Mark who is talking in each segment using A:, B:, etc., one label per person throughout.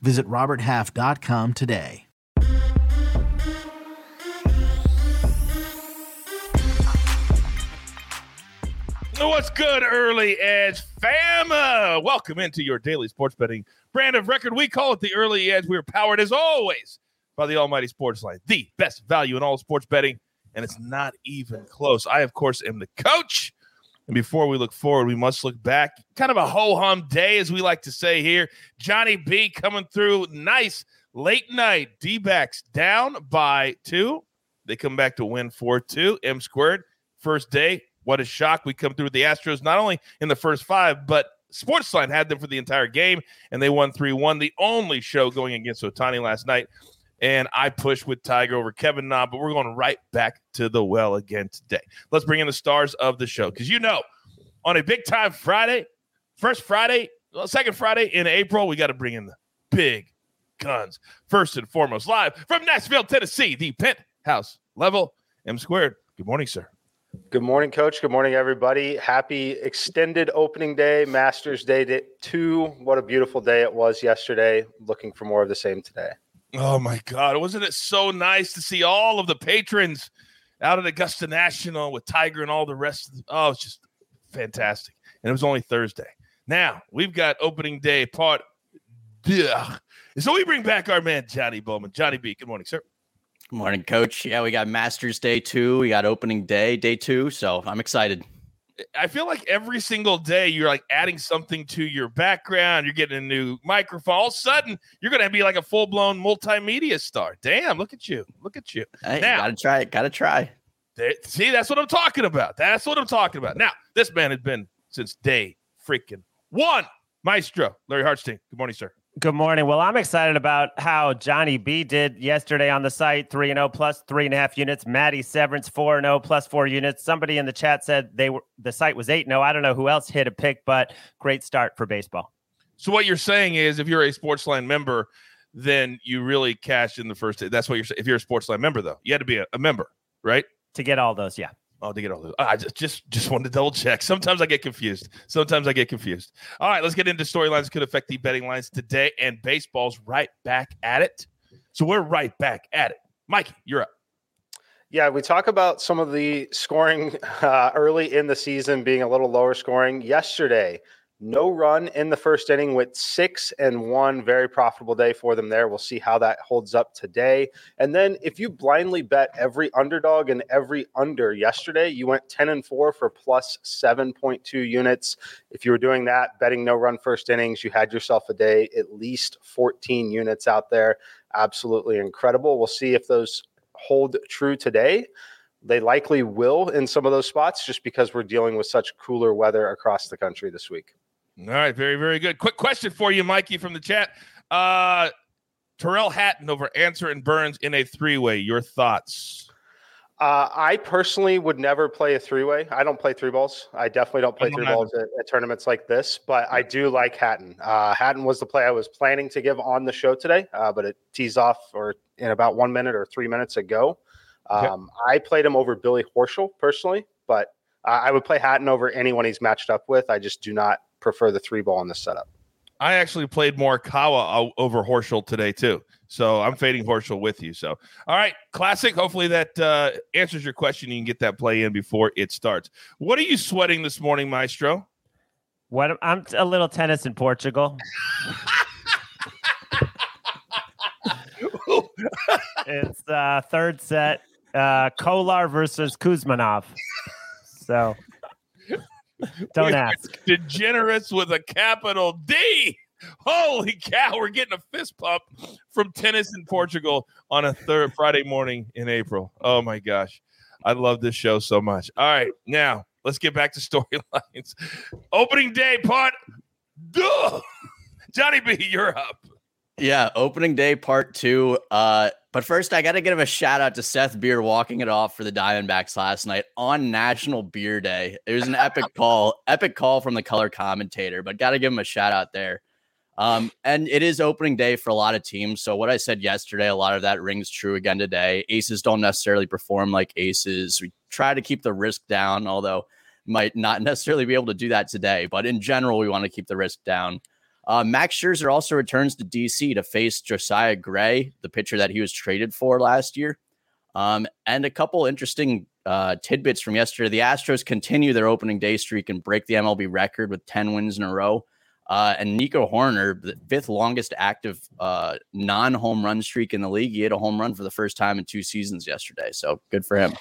A: Visit RobertHalf.com today.
B: What's good, early edge fam? Welcome into your daily sports betting brand of record. We call it the early edge. We are powered as always by the Almighty Sports Line, the best value in all sports betting, and it's not even close. I, of course, am the coach. And before we look forward, we must look back. Kind of a ho hum day, as we like to say here. Johnny B coming through nice late night. D backs down by two. They come back to win 4 2. M squared, first day. What a shock. We come through with the Astros, not only in the first five, but Sportsline had them for the entire game, and they won 3 1. The only show going against Ohtani last night. And I push with Tiger over Kevin Na, but we're going right back to the well again today. Let's bring in the stars of the show because you know, on a big time Friday, first Friday, well, second Friday in April, we got to bring in the big guns. First and foremost, live from Nashville, Tennessee, the penthouse level M squared. Good morning, sir.
C: Good morning, Coach. Good morning, everybody. Happy extended opening day, Masters Day day two. What a beautiful day it was yesterday. Looking for more of the same today.
B: Oh my God. Wasn't it so nice to see all of the patrons out at Augusta National with Tiger and all the rest? The, oh, it's just fantastic. And it was only Thursday. Now we've got opening day part. Ugh. So we bring back our man, Johnny Bollman. Johnny B. Good morning, sir.
D: Good morning, coach. Yeah, we got Masters Day two. We got opening day, day two. So I'm excited.
B: I feel like every single day you're like adding something to your background. You're getting a new microphone. All of a sudden, you're going to be like a full blown multimedia star. Damn, look at you. Look at you.
D: Hey, now, gotta try it. Gotta try.
B: See, that's what I'm talking about. That's what I'm talking about. Now, this man has been since day freaking one. Maestro, Larry Hartstein. Good morning, sir.
E: Good morning. Well, I'm excited about how Johnny B did yesterday on the site 3 0 plus three and a half units. Maddie Severance 4 0 plus four units. Somebody in the chat said they were the site was 8 0. I don't know who else hit a pick, but great start for baseball.
B: So, what you're saying is if you're a Sportsline member, then you really cashed in the first. That's what you're saying. If you're a Sportsline member, though, you had to be a, a member, right?
E: To get all those, yeah.
B: Oh, to get all those. I just, just just wanted to double check. Sometimes I get confused. Sometimes I get confused. All right, let's get into storylines could affect the betting lines today. And baseball's right back at it. So we're right back at it. Mikey, you're up.
C: Yeah, we talk about some of the scoring uh, early in the season being a little lower scoring. Yesterday, no run in the first inning with six and one. Very profitable day for them there. We'll see how that holds up today. And then if you blindly bet every underdog and every under yesterday, you went 10 and four for plus 7.2 units. If you were doing that, betting no run first innings, you had yourself a day, at least 14 units out there. Absolutely incredible. We'll see if those hold true today. They likely will in some of those spots just because we're dealing with such cooler weather across the country this week.
B: All right, very, very good. Quick question for you, Mikey, from the chat. Uh Tyrrell Hatton over Ancer and Burns in a three-way. Your thoughts?
C: Uh, I personally would never play a three-way. I don't play three balls. I definitely don't play three balls at, at, tournaments like this. But I do like Hatton. Uh, Hatton was the play I was planning to give on the show today, uh, but it tees off or in about one minute or three minutes ago. Um, I played him over Billy Horschel personally, but I would play Hatton over anyone he's matched up with. I just do not prefer the three ball in this setup.
B: I actually played Morikawa over Horschel today too, so I'm fading Horschel with you. So, all right, classic. Hopefully that uh, answers your question. You can get that play in before it starts. What are you sweating this morning, Maestro?
E: What I'm a little tennis in Portugal. it's uh, third set. Uh, Kolar versus Kuzmanov. So don't ask.
B: Degenerates with a capital D. Holy cow, we're getting a fist pump from tennis in Portugal on a third Friday morning in April. Oh my gosh. I love this show so much. All right, now let's get back to storylines. Opening day part. Duh. Johnny B, you're up.
D: Yeah, opening day part two. Uh, but first, I got to give a shout out to Seth Beer walking it off for the Diamondbacks last night on National Beer Day. It was an epic call, epic call from the color commentator. But got to give him a shout out there. Um, and it is opening day for a lot of teams. So what I said yesterday, a lot of that rings true again today. Aces don't necessarily perform like aces. We try to keep the risk down, although might not necessarily be able to do that today. But in general, we want to keep the risk down. Uh, Max Scherzer also returns to DC to face Josiah Gray, the pitcher that he was traded for last year. Um, and a couple interesting uh, tidbits from yesterday. The Astros continue their opening day streak and break the MLB record with 10 wins in a row. Uh, and Nico Hoerner, the fifth longest active uh, non home run streak in the league, he hit a home run for the first time in two seasons yesterday. So good for him.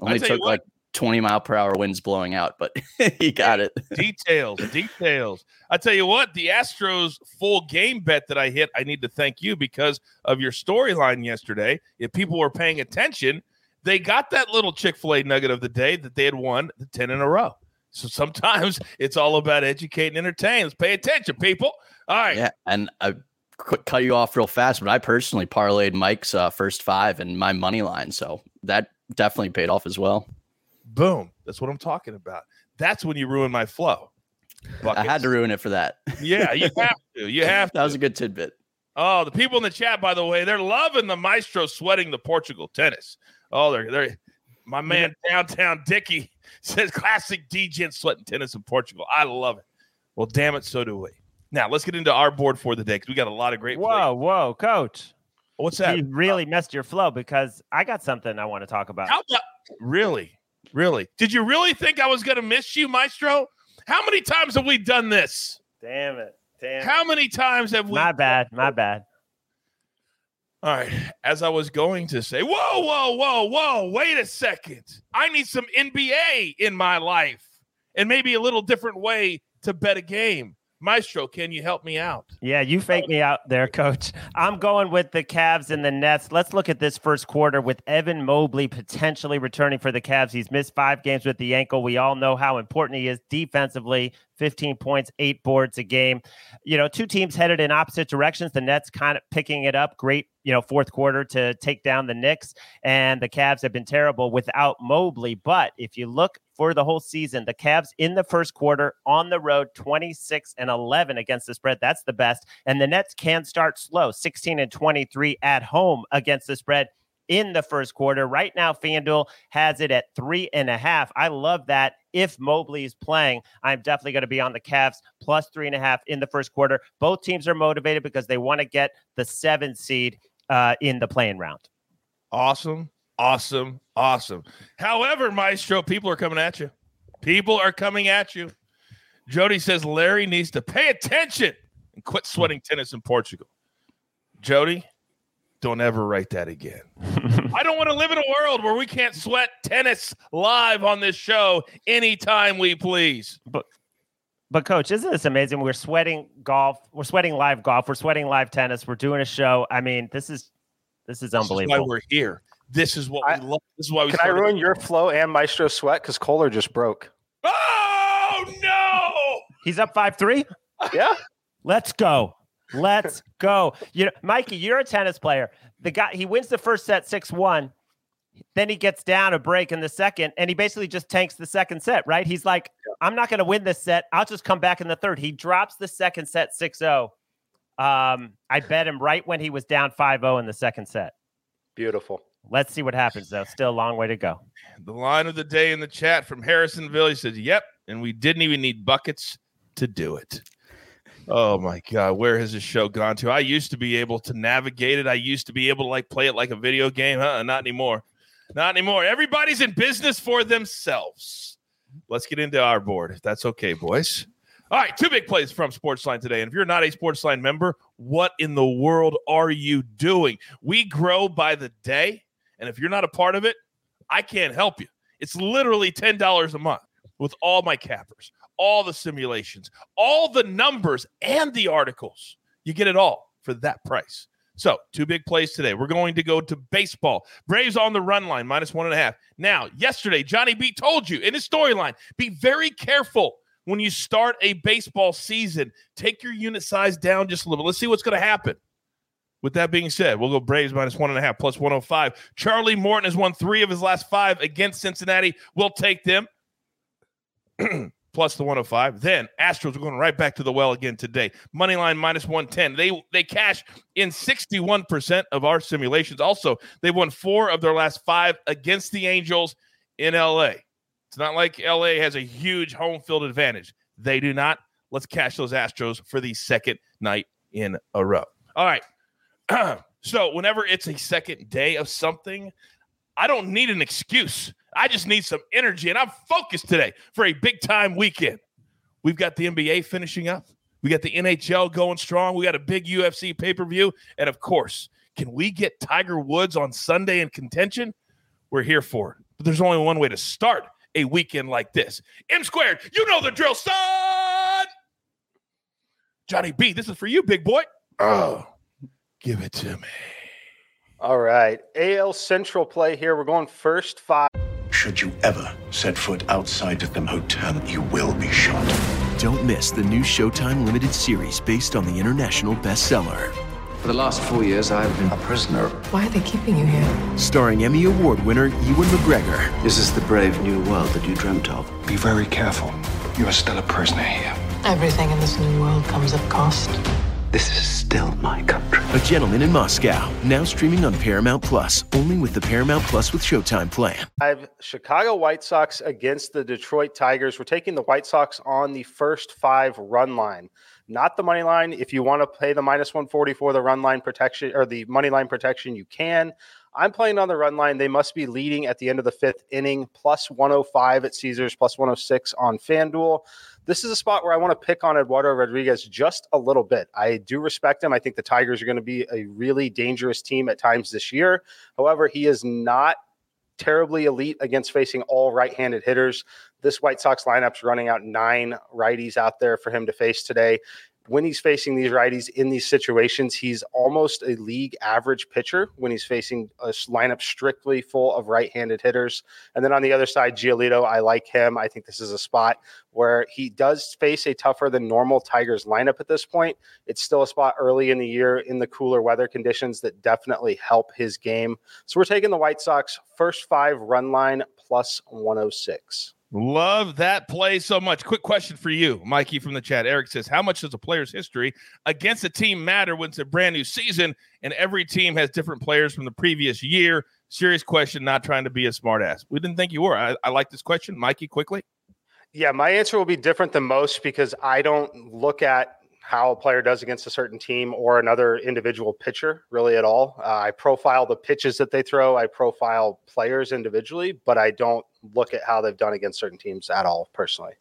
D: Only took like 20 mile per hour winds blowing out, but he got it.
B: details, details. I tell you what, the Astros full game bet that I hit, I need to thank you because of your storyline yesterday. If people were paying attention, they got that little Chick fil A nugget of the day that they had won the 10 in a row. So sometimes it's all about educate and entertain. Let's pay attention, people. All right.
D: Yeah. And I quick cut you off real fast, but I personally parlayed Mike's uh, first five and my money line. So that definitely paid off as well.
B: Boom. That's what I'm talking about. That's when you ruin my flow.
D: Buckets. I had to ruin it for that.
B: Yeah, you have to. You have
D: to. That was a good tidbit.
B: Oh, the people in the chat, by the way, they're loving the maestro sweating the Portugal tennis. Oh, they're they're my man downtown Dicky says classic DJ sweating tennis in Portugal. I love it. Well, damn it, so do we. Now let's get into our board for the day because we got a lot of great.
E: Whoa, plays. whoa, coach!
B: What's that?
E: You really messed your flow because I got something I want to talk about.
B: How about really? Really? Did you really think I was going to miss you, Maestro? How many times have we done this?
E: Damn it. Damn.
B: How many times have we?
E: My bad. My oh. bad.
B: All right. As I was going to say, whoa, whoa, whoa, whoa, wait a second. I need some NBA in my life and maybe a little different way to bet a game. Maestro, can you help me out?
E: Yeah, you fake me out there, coach. I'm going with the Cavs and the Nets. Let's look at this first quarter with Evan Mobley potentially returning for the Cavs. He's missed five games with the ankle. We all know how important he is defensively 15 points, eight boards a game. You know, two teams headed in opposite directions. The Nets kind of picking it up. Great, you know, fourth quarter to take down the Knicks. And the Cavs have been terrible without Mobley. But if you look for the whole season. The Cavs in the first quarter on the road, 26 and 11 against the spread. That's the best. And the Nets can start slow, 16 and 23 at home against the spread in the first quarter. Right now, FanDuel has it at three and a half. I love that. If Mobley is playing, I'm definitely going to be on the Cavs plus three and a half in the first quarter. Both teams are motivated because they want to get the seven seed uh, in the playing round.
B: Awesome. Awesome. Awesome. However, Maestro, people are coming at you. People are coming at you. Jody says Larry needs to pay attention and quit sweating tennis in Portugal. Jody, don't ever write that again. I don't want to live in a world where we can't sweat tennis live on this show anytime we please.
E: But but coach, isn't this amazing? We're sweating golf, we're sweating live golf, we're sweating live tennis, we're doing a show. I mean, this is this is unbelievable.
B: This is why we're here. This is what I, we love. This is why we.
C: Can I ruin your flow and Maestro sweat because Kolar just broke?
B: Oh no!
E: He's up five three.
C: Yeah.
E: Let's go. Let's go. You know, Mikey, you're a tennis player. The guy he wins the first set six one. Then he gets down a break in the second, and he basically just tanks the second set, right? He's like, I'm not going to win this set. I'll just come back in the third. He drops the second set 6 0. Um, I bet him right when he was down 5 0 in the second set.
C: Beautiful.
E: Let's see what happens, though. Still a long way to go.
B: The line of the day in the chat from Harrisonville. He says, Yep. And we didn't even need buckets to do it. Oh my God. Where has this show gone to? I used to be able to navigate it. I used to be able to like play it like a video game. Huh? Not anymore. Not anymore. Everybody's in business for themselves. Let's get into our board, if that's okay, boys. All right, two big plays from Sportsline today. And if you're not a Sportsline member, what in the world are you doing? We grow by the day. And if you're not a part of it, I can't help you. It's literally $10 a month with all my cappers, all the simulations, all the numbers, and the articles. You get it all for that price. So, two big plays today. We're going to go to baseball. Braves on the run line, minus one and a half. Now, yesterday, Johnny B told you in his storyline be very careful when you start a baseball season. Take your unit size down just a little. Let's see what's going to happen. With that being said, we'll go Braves minus one and a half plus 105. Charlie Morton has won three of his last five against Cincinnati. We'll take them plus the 105. Then Astros are going right back to the well again today. Money line minus 110. They they cash in 61% of our simulations. Also, they've won four of their last five against the Angels in LA. It's not like LA has a huge home field advantage. They do not. Let's cash those Astros for the second night in a row. All right. so, whenever it's a second day of something, I don't need an excuse. I just need some energy, and I'm focused today for a big time weekend. We've got the NBA finishing up. We got the NHL going strong. We got a big UFC pay per view. And of course, can we get Tiger Woods on Sunday in contention? We're here for it. But there's only one way to start a weekend like this. M squared, you know the drill, son. Johnny B, this is for you, big boy. Oh, give it to me.
C: All right. AL Central play here. We're going first five.
F: Should you ever set foot outside of them hotel, you will be shot.
G: Don't miss the new Showtime limited series based on the international bestseller.
H: For the last four years, I've been a prisoner.
I: Why are they keeping you here?
G: Starring Emmy Award winner Ewan McGregor.
H: This is the brave new world that you dreamt of.
F: Be very careful. You are still a prisoner here.
I: Everything in this new world comes at cost.
H: This is still my country.
G: A Gentleman in Moscow, now streaming on Paramount Plus, only with the Paramount Plus with Showtime plan.
C: I have Chicago White Sox against the Detroit Tigers. We're taking the White Sox on the first five run line, not the money line. If you want to play the minus 144, the run line protection or the money line protection, you can. I'm playing on the run line. They must be leading at the end of the fifth inning, plus 105 at Caesars, plus 106 on FanDuel this is a spot where I want to pick on Eduardo Rodriguez just a little bit. I do respect him. I think the Tigers are going to be a really dangerous team at times this year. However, he is not terribly elite against facing all right-handed hitters. This White Sox lineup's running out nine righties out there for him to face today when he's facing these righties in these situations, he's almost a league average pitcher when he's facing a lineup strictly full of right handed hitters. And then on the other side, Giolito, I like him. I think this is a spot where he does face a tougher than normal Tigers lineup at this point. It's still a spot early in the year in the cooler weather conditions that definitely help his game. So we're taking the White Sox first five run line plus 106.
B: Love that play so much. Quick question for you, Mikey from the chat. Eric says, How much does a player's history against a team matter when it's a brand new season and every team has different players from the previous year? Serious question, not trying to be a smartass. We didn't think you were. I, I like this question. Mikey, quickly.
C: Yeah, my answer will be different than most because I don't look at how a player does against a certain team or another individual pitcher really at all. Uh, I profile the pitches that they throw, I profile players individually, but I don't look at how they've done against certain teams at all personally.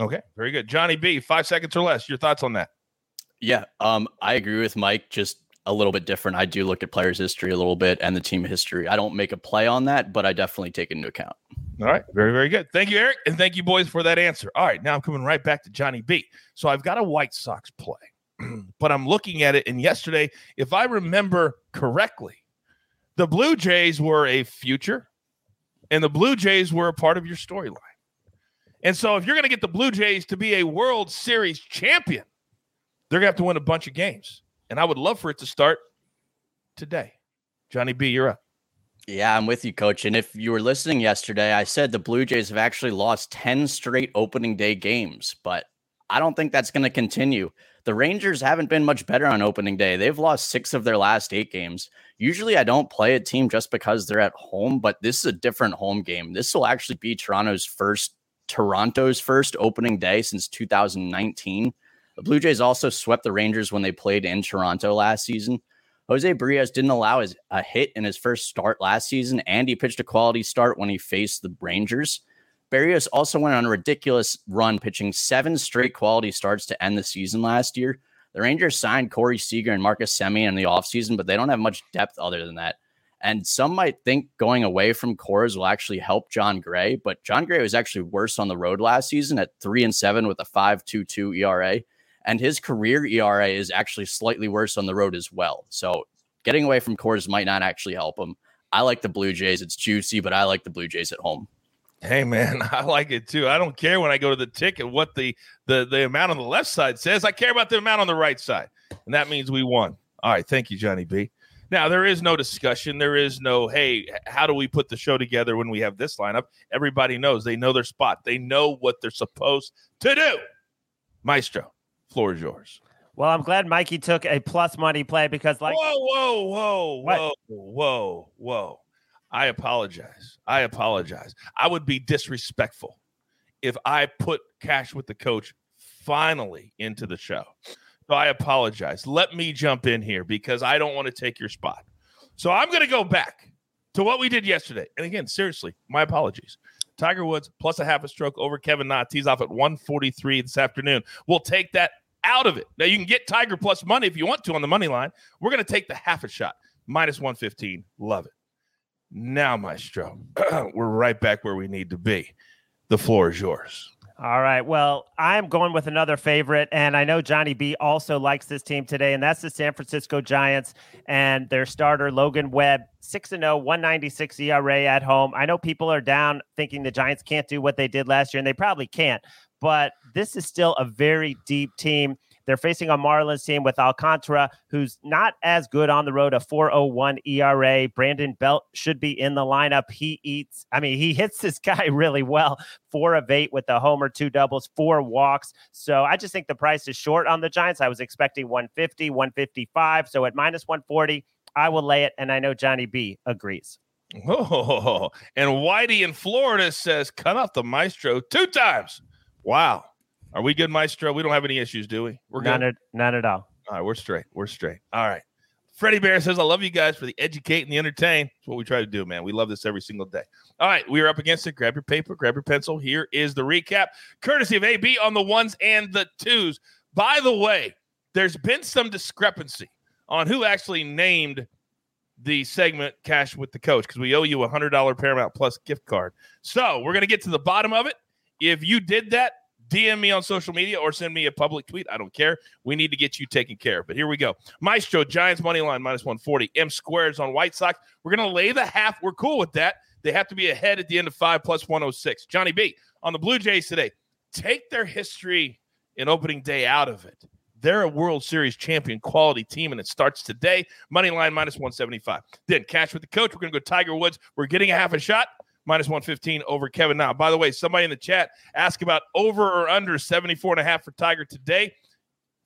B: Okay, very good. Johnny B, five seconds or less. Your thoughts on that?
D: Yeah, um, I agree with Mike. Just a little bit different. I do look at players' history a little bit and the team history. I don't make a play on that, but I definitely take into account.
B: All right. Very, very good. Thank you, Eric. And thank you, boys, for that answer. All right. Now I'm coming right back to Johnny B. So I've got a White Sox play, but I'm looking at it. And yesterday, if I remember correctly, the Blue Jays were a future and the Blue Jays were a part of your storyline. And so if you're going to get the Blue Jays to be a World Series champion, they're going to have to win a bunch of games. And I would love for it to start today. Johnny B, you're up.
D: Yeah, I'm with you, coach. And if you were listening yesterday, I said the Blue Jays have actually lost 10 straight opening day games, but I don't think that's going to continue. The Rangers haven't been much better on opening day. They've lost six of their last eight games. Usually, I don't play a team just because they're at home, but this is a different home game. This will actually be Toronto's first, Toronto's first opening day since 2019. The Blue Jays also swept the Rangers when they played in Toronto last season. Jose Berrios didn't allow his, a hit in his first start last season, and he pitched a quality start when he faced the Rangers. Berrios also went on a ridiculous run, pitching seven straight quality starts to end the season last year. The Rangers signed Corey Seager and Marcus Semien in the offseason, but they don't have much depth other than that. And some might think going away from Coors will actually help Jon Gray, but Jon Gray was actually worse on the road last season at three and seven with a 5.22 ERA and his career ERA is actually slightly worse on the road as well. So getting away from Coors might not actually help him. I like the Blue Jays. It's juicy, but I like the Blue Jays at home.
B: Hey man, I like it too. I don't care when I go to the ticket what the the the amount on the left side says. I care about the amount on the right side, and that means we won. All right. Thank you, Johnny B. Now, there is no discussion. There is no, hey, how do we put the show together when we have this lineup? Everybody knows. They know their spot, they know what they're supposed to do. Maestro, floor is yours.
E: Well, I'm glad Mikey took a plus money play because, like,
B: whoa, whoa, whoa,
E: What?
B: whoa, whoa, whoa. I apologize. I apologize. I would be disrespectful if I put cash with the coach finally into the show. So I apologize. Let me jump in here because I don't want to take your spot. So I'm going to go back to what we did yesterday. And again, seriously, my apologies. Tiger Woods plus a half a stroke over Kevin Na tees off at 143 this afternoon. We'll take that out of it. Now you can get Tiger plus money if you want to on the money line. We're going to take the half a shot minus 115. Love it. Now, Maestro, we're right back where we need to be. The floor is yours.
E: All right. Well, I'm going with another favorite, and I know Johnny B also likes this team today, and that's the San Francisco Giants and their starter Logan Webb, six and 0, 196 ERA at home. I know people are down thinking the Giants can't do what they did last year, and they probably can't. But this is still a very deep team. They're facing a Marlins team with Alcantara, who's not as good on the road, a 401 ERA. Brandon Belt should be in the lineup. He eats, I mean, he hits this guy really well. Four of eight with the homer, two doubles, four walks. So I just think the price is short on the Giants. I was expecting 150, 155. So at minus 140, I will lay it. And I know Johnny B agrees.
B: Oh, and Whitey in Florida says, cut off the maestro two times. Wow. Are we good, Maestro? We don't have any issues, do we? We're
E: None
B: good.
E: at, none at all.
B: All right, we're straight. We're straight. All right. Freddie Bear says, I love you guys for the educate and the entertain. That's what we try to do, man. We love this every single day. All right, we are up against it. Grab your paper, grab your pencil. Here is the recap, courtesy of AB on the ones and the twos. By the way, there's been some discrepancy on who actually named the segment Cash with the Coach because we owe you a $100 Paramount Plus gift card. So we're going to get to the bottom of it. If you did that, DM me on social media or send me a public tweet. I don't care. We need to get you taken care of. But here we go. Maestro, Giants money line minus 140. M squares on White Sox. We're going to lay the half. We're cool with that. They have to be ahead at the end of five plus 106. Johnny B on the Blue Jays today. Take their history in opening day out of it. They're a World Series champion quality team, and it starts today. Money line minus 175. Then cash with the coach. We're going to go Tiger Woods. We're getting a half a shot minus 115 over Kevin Na. By the way, somebody in the chat asked about over or under 74 and a half for Tiger today.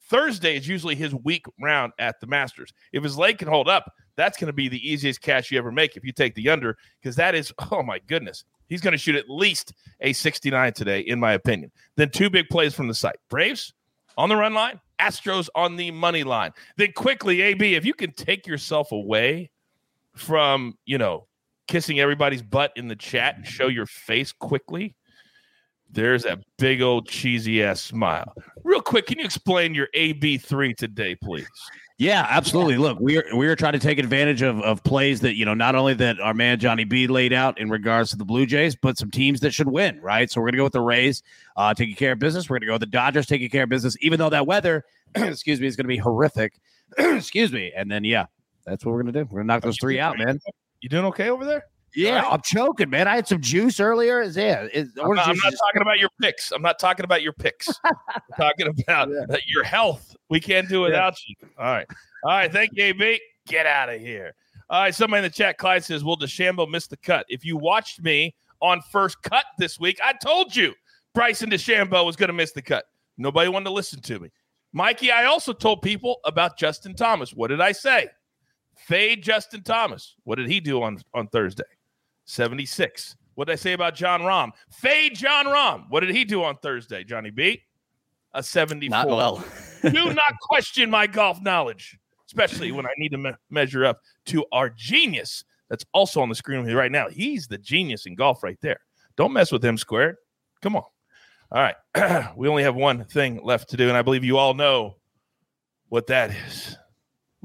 B: Thursday is usually his weak round at the Masters. If his leg can hold up, that's going to be the easiest cash you ever make if you take the under, because that is, oh my goodness, he's going to shoot at least a 69 today, in my opinion. Then two big plays from the site Braves on the run line, Astros on the money line. Then quickly, AB, if you can take yourself away from, you know, kissing everybody's butt in the chat and show your face quickly. There's that big old cheesy ass smile. Real quick, can you explain your AB3 today, please?
J: Yeah, absolutely. Look, we are we are trying to take advantage of of plays that you know not only that our man Johnny B laid out in regards to the Blue Jays, but some teams that should win. Right, so we're gonna go with the Rays, uh, taking care of business. We're gonna go with the Dodgers, taking care of business, even though that weather, excuse me, is gonna be horrific. excuse me, and then yeah, that's what we're gonna do. We're gonna knock those three out, man.
B: You doing okay over there?
J: Yeah, I'm choking, man. I had some juice earlier. Yeah, it,
B: I'm not, I'm not talking about your picks. I'm not talking about your picks. I'm talking about uh, your health. We can't do without you. All right. All right. Thank you, AB. Get out of here. All right. Somebody in the chat, Clyde says, Will DeChambeau miss the cut? If you watched me on first cut this week, I told you Bryson DeChambeau was going to miss the cut. Nobody wanted to listen to me. Mikey, I also told people about Justin Thomas. What did I say? Fade Justin Thomas. What did he do on, on Thursday? 76. What did I say about Jon Rahm? Fade Jon Rahm. What did he do on Thursday, Johnny B? A 74.
D: Not well.
B: do not question my golf knowledge, especially when I need to me- measure up to our genius that's also on the screen with me right now. He's the genius in golf right there. Don't mess with him squared. Come on. All right. we only have one thing left to do, and I believe you all know what that is.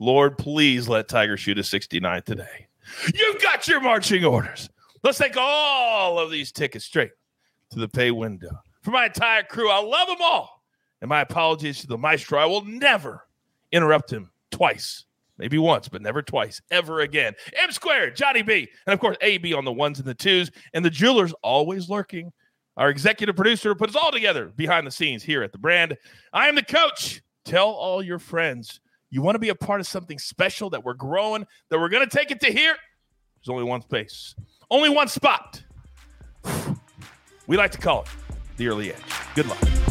B: Lord, please let Tiger shoot a 69 today. You've got your marching orders. Let's take all of these tickets straight to the pay window. For my entire crew, I love them all. And my apologies to the maestro. I will never interrupt him twice, maybe once, but never twice, ever again. M squared, Johnny B, and of course, AB on the ones and the twos, and the jeweler's always lurking. Our executive producer put us all together behind the scenes here at the brand. I am the coach. Tell all your friends you want to be a part of something special that we're growing, that we're going to take it to here, there's only one space, only one spot. We like to call it the early edge. Good luck.